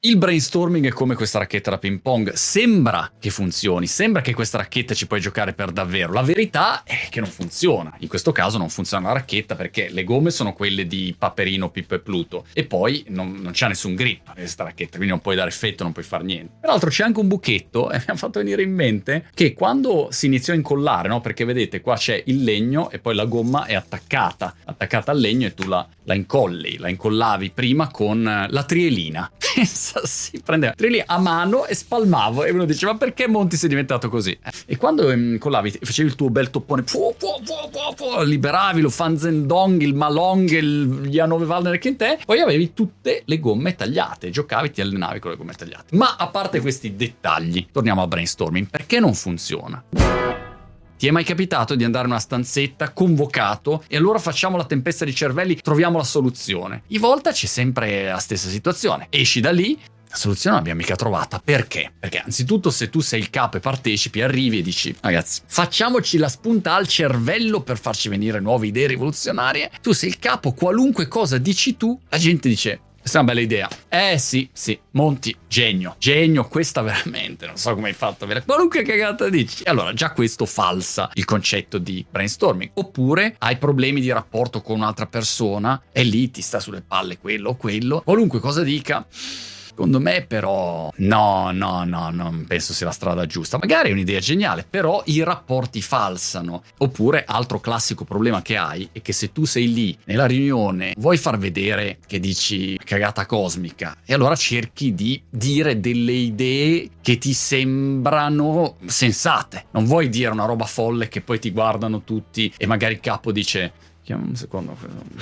Il brainstorming è come questa racchetta da ping pong, sembra che funzioni, sembra che questa racchetta ci puoi giocare per davvero, la verità è che non funziona, in questo caso non funziona la racchetta perché le gomme sono quelle di Paperino, Pippo e Pluto e poi non, non c'è nessun grip questa racchetta, quindi non puoi dare effetto, non puoi fare niente. Peraltro c'è anche un buchetto e mi ha fatto venire in mente che quando si iniziò a incollare, no? perché vedete qua c'è il legno e poi la gomma è attaccata, attaccata al legno e tu la, la incolli, la incollavi prima con la trielina. Si prendeva lì a mano e spalmavo e uno diceva ma perché Monti sei diventato così? E quando ehm, facevi il tuo bel toppone fu, fu, fu, liberavi lo Fanzendong, il Malong, il, A9 Waldner che in te poi avevi tutte le gomme tagliate giocavi, ti allenavi con le gomme tagliate ma a parte questi dettagli torniamo al brainstorming perché non funziona? Ti è mai capitato di andare in una stanzetta convocato e allora facciamo la tempesta di cervelli, troviamo la soluzione? Di volta c'è sempre la stessa situazione. Esci da lì, la soluzione non l'abbiamo mica trovata. Perché? Perché anzitutto se tu sei il capo e partecipi, arrivi e dici ragazzi, facciamoci la spunta al cervello per farci venire nuove idee rivoluzionarie. Tu sei il capo, qualunque cosa dici tu, la gente dice questa è una bella idea. Eh sì, sì, Monti, genio, genio, questa veramente, non so come hai fatto, qualunque cagata dici. Allora, già questo falsa il concetto di brainstorming. Oppure hai problemi di rapporto con un'altra persona e lì ti sta sulle palle quello o quello, qualunque cosa dica Secondo me però no, no, no, non penso sia la strada giusta. Magari è un'idea geniale, però i rapporti falsano. Oppure altro classico problema che hai è che se tu sei lì nella riunione vuoi far vedere che dici cagata cosmica e allora cerchi di dire delle idee che ti sembrano sensate. Non vuoi dire una roba folle che poi ti guardano tutti e magari il capo dice un secondo.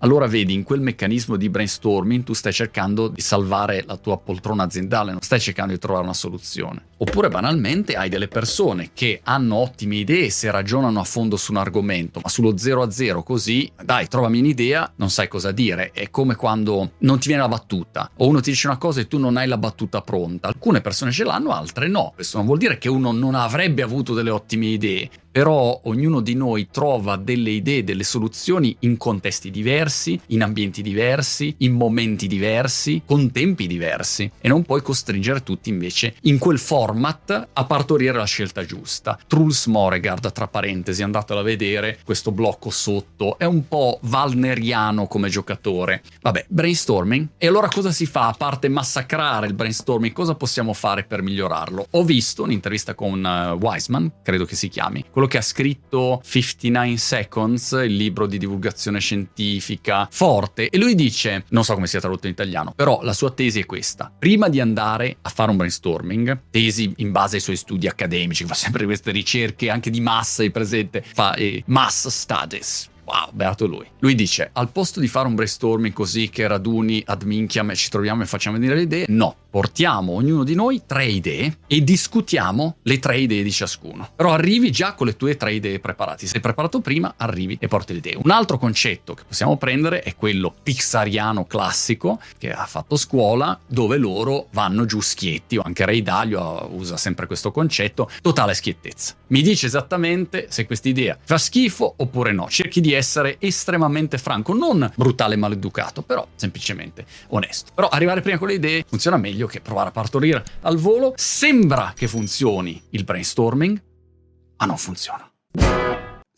Allora vedi, in quel meccanismo di brainstorming tu stai cercando di salvare la tua poltrona aziendale, non stai cercando di trovare una soluzione. Oppure banalmente hai delle persone che hanno ottime idee se ragionano a fondo su un argomento, ma sullo 0 a 0 così, dai, trovami un'idea, non sai cosa dire. È come quando non ti viene la battuta, o uno ti dice una cosa e tu non hai la battuta pronta. Alcune persone ce l'hanno, altre no. Questo non vuol dire che uno non avrebbe avuto delle ottime idee, però ognuno di noi trova delle idee, delle soluzioni in contesti diversi, in ambienti diversi, in momenti diversi, con tempi diversi e non puoi costringere tutti invece in quel format a partorire la scelta giusta. Truls Moregard, tra parentesi, andatelo a vedere, questo blocco sotto, è un po' valneriano come giocatore. Vabbè, brainstorming. E allora cosa si fa? A parte massacrare il brainstorming, cosa possiamo fare per migliorarlo? Ho visto un'intervista con uh, Wiseman, credo che si chiami, quello che ha scritto 59 Seconds, il libro di divulgazione scientifica forte, e lui dice, non so come sia tradotto in italiano, però la sua tesi è questa. Prima di andare a fare un brainstorming, tesi in base ai suoi studi accademici, fa sempre queste ricerche anche di massa, è presente, fa eh, mass studies, Wow, beato lui. Lui dice: al posto di fare un brainstorming così che raduni ad minchiam e ci troviamo e facciamo venire le idee, no. Portiamo ognuno di noi tre idee e discutiamo le tre idee di ciascuno. Però arrivi già con le tue tre idee preparate. Sei preparato prima, arrivi e porti le idee. Un altro concetto che possiamo prendere è quello pixariano classico che ha fatto scuola, dove loro vanno giù schietti, o anche Ray Dalio usa sempre questo concetto, totale schiettezza. Mi dice esattamente se questa idea fa schifo oppure no. Cerchi di essere estremamente franco, non brutale e maleducato, però semplicemente onesto. Però arrivare prima con le idee funziona meglio che provare a partorire al volo. Sembra che funzioni il brainstorming, ma non funziona.